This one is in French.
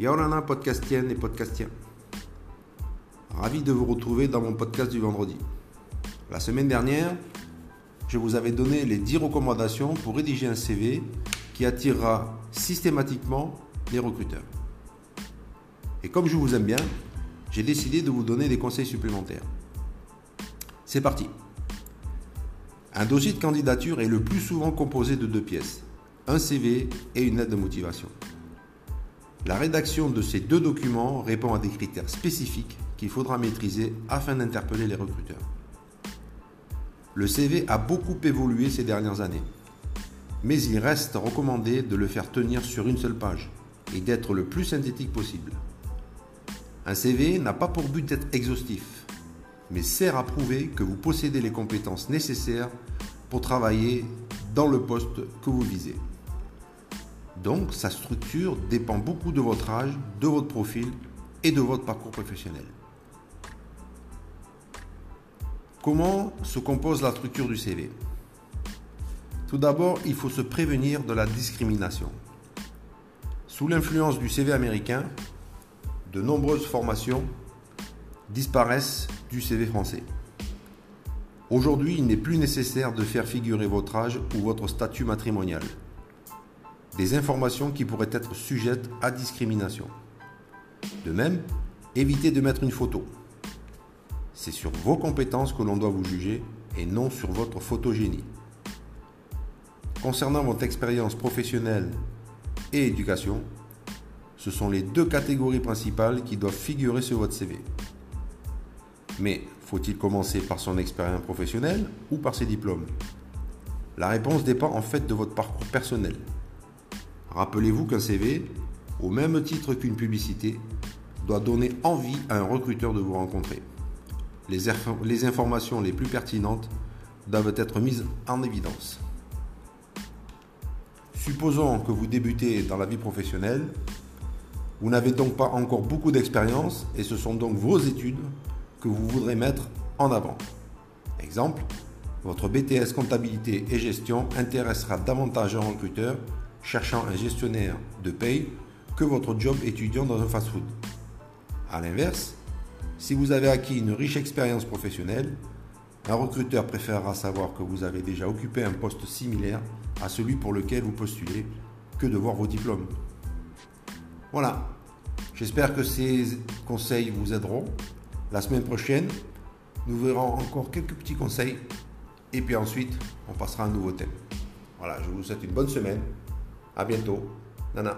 Yaolana podcastienne et podcastien. Ravi de vous retrouver dans mon podcast du vendredi. La semaine dernière, je vous avais donné les 10 recommandations pour rédiger un CV qui attirera systématiquement les recruteurs. Et comme je vous aime bien, j'ai décidé de vous donner des conseils supplémentaires. C'est parti. Un dossier de candidature est le plus souvent composé de deux pièces, un CV et une lettre de motivation. La rédaction de ces deux documents répond à des critères spécifiques qu'il faudra maîtriser afin d'interpeller les recruteurs. Le CV a beaucoup évolué ces dernières années, mais il reste recommandé de le faire tenir sur une seule page et d'être le plus synthétique possible. Un CV n'a pas pour but d'être exhaustif, mais sert à prouver que vous possédez les compétences nécessaires pour travailler dans le poste que vous visez. Donc, sa structure dépend beaucoup de votre âge, de votre profil et de votre parcours professionnel. Comment se compose la structure du CV Tout d'abord, il faut se prévenir de la discrimination. Sous l'influence du CV américain, de nombreuses formations disparaissent du CV français. Aujourd'hui, il n'est plus nécessaire de faire figurer votre âge ou votre statut matrimonial informations qui pourraient être sujettes à discrimination. De même, évitez de mettre une photo. C'est sur vos compétences que l'on doit vous juger et non sur votre photogénie. Concernant votre expérience professionnelle et éducation, ce sont les deux catégories principales qui doivent figurer sur votre CV. Mais faut-il commencer par son expérience professionnelle ou par ses diplômes? La réponse dépend en fait de votre parcours personnel. Rappelez-vous qu'un CV, au même titre qu'une publicité, doit donner envie à un recruteur de vous rencontrer. Les, informations les plus pertinentes doivent être mises en évidence. Supposons que vous débutez dans la vie professionnelle, vous n'avez donc pas encore beaucoup d'expérience et ce sont donc vos études que vous voudrez mettre en avant. Exemple, votre BTS comptabilité et gestion intéressera davantage un recruteur cherchant un gestionnaire de paye que votre job étudiant dans un fast-food. A l'inverse, si vous avez acquis une riche expérience professionnelle, un recruteur préférera savoir que vous avez déjà occupé un poste similaire à celui pour lequel vous postulez que de voir vos diplômes. Voilà, j'espère que ces conseils vous aideront. La semaine prochaine, nous verrons encore quelques petits conseils et puis ensuite, on passera à un nouveau thème. Voilà, je vous souhaite une bonne semaine. À bientôt. Nana.